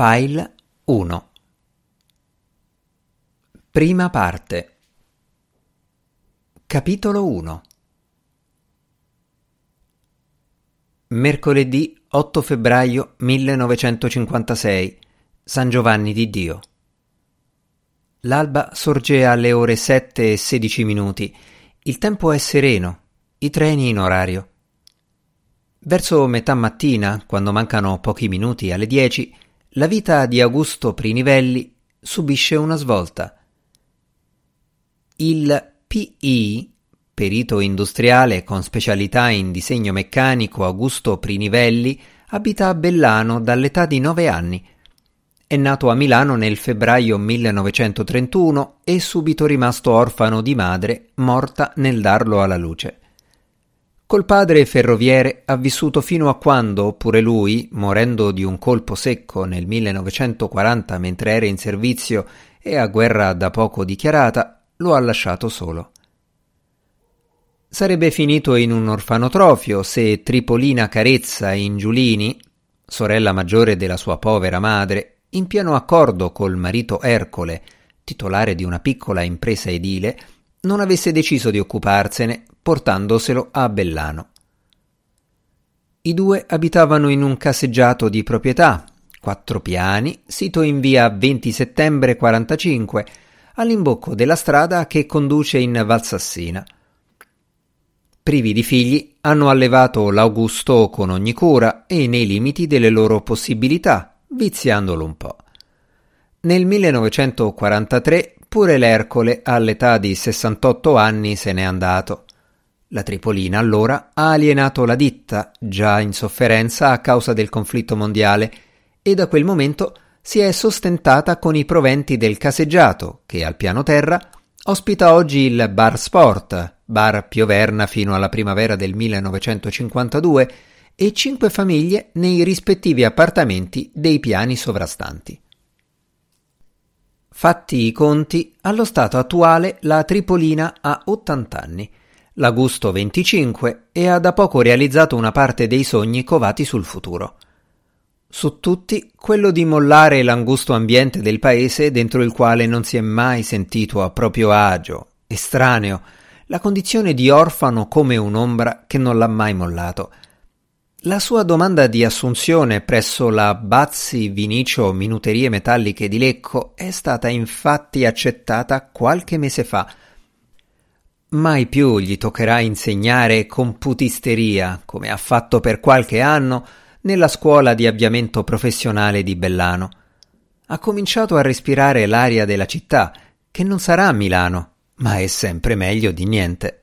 File 1 Prima parte Capitolo 1 Mercoledì 8 febbraio 1956 San Giovanni di Dio L'alba sorge alle ore 7 e 16 minuti. Il tempo è sereno, i treni in orario. Verso metà mattina, quando mancano pochi minuti alle 10, la vita di Augusto Prinivelli subisce una svolta. Il PI, perito industriale con specialità in disegno meccanico Augusto Prinivelli, abita a Bellano dall'età di nove anni. È nato a Milano nel febbraio 1931 e subito rimasto orfano di madre, morta nel darlo alla luce. Col padre ferroviere ha vissuto fino a quando, pure lui, morendo di un colpo secco nel 1940 mentre era in servizio e a guerra da poco dichiarata, lo ha lasciato solo. Sarebbe finito in un orfanotrofio se Tripolina Carezza in Giulini, sorella maggiore della sua povera madre, in pieno accordo col marito Ercole, titolare di una piccola impresa edile, non avesse deciso di occuparsene portandoselo a Bellano. I due abitavano in un caseggiato di proprietà, quattro piani, sito in via 20 settembre 45, all'imbocco della strada che conduce in Valsassina. Privi di figli, hanno allevato l'Augusto con ogni cura e nei limiti delle loro possibilità, viziandolo un po'. Nel 1943 Pure l'Ercole, all'età di 68 anni, se n'è andato. La Tripolina allora ha alienato la ditta, già in sofferenza a causa del conflitto mondiale, e da quel momento si è sostentata con i proventi del caseggiato, che al piano terra ospita oggi il Bar Sport, bar Pioverna fino alla primavera del 1952, e cinque famiglie nei rispettivi appartamenti dei piani sovrastanti. Fatti i conti, allo stato attuale la Tripolina ha 80 anni, l'Augusto 25 e ha da poco realizzato una parte dei sogni covati sul futuro. Su tutti quello di mollare l'angusto ambiente del paese dentro il quale non si è mai sentito a proprio agio, estraneo, la condizione di orfano come un'ombra che non l'ha mai mollato – la sua domanda di assunzione presso la Bazzi Vinicio Minuterie Metalliche di Lecco è stata infatti accettata qualche mese fa. Mai più gli toccherà insegnare computisteria, come ha fatto per qualche anno nella scuola di avviamento professionale di Bellano. Ha cominciato a respirare l'aria della città, che non sarà Milano, ma è sempre meglio di niente.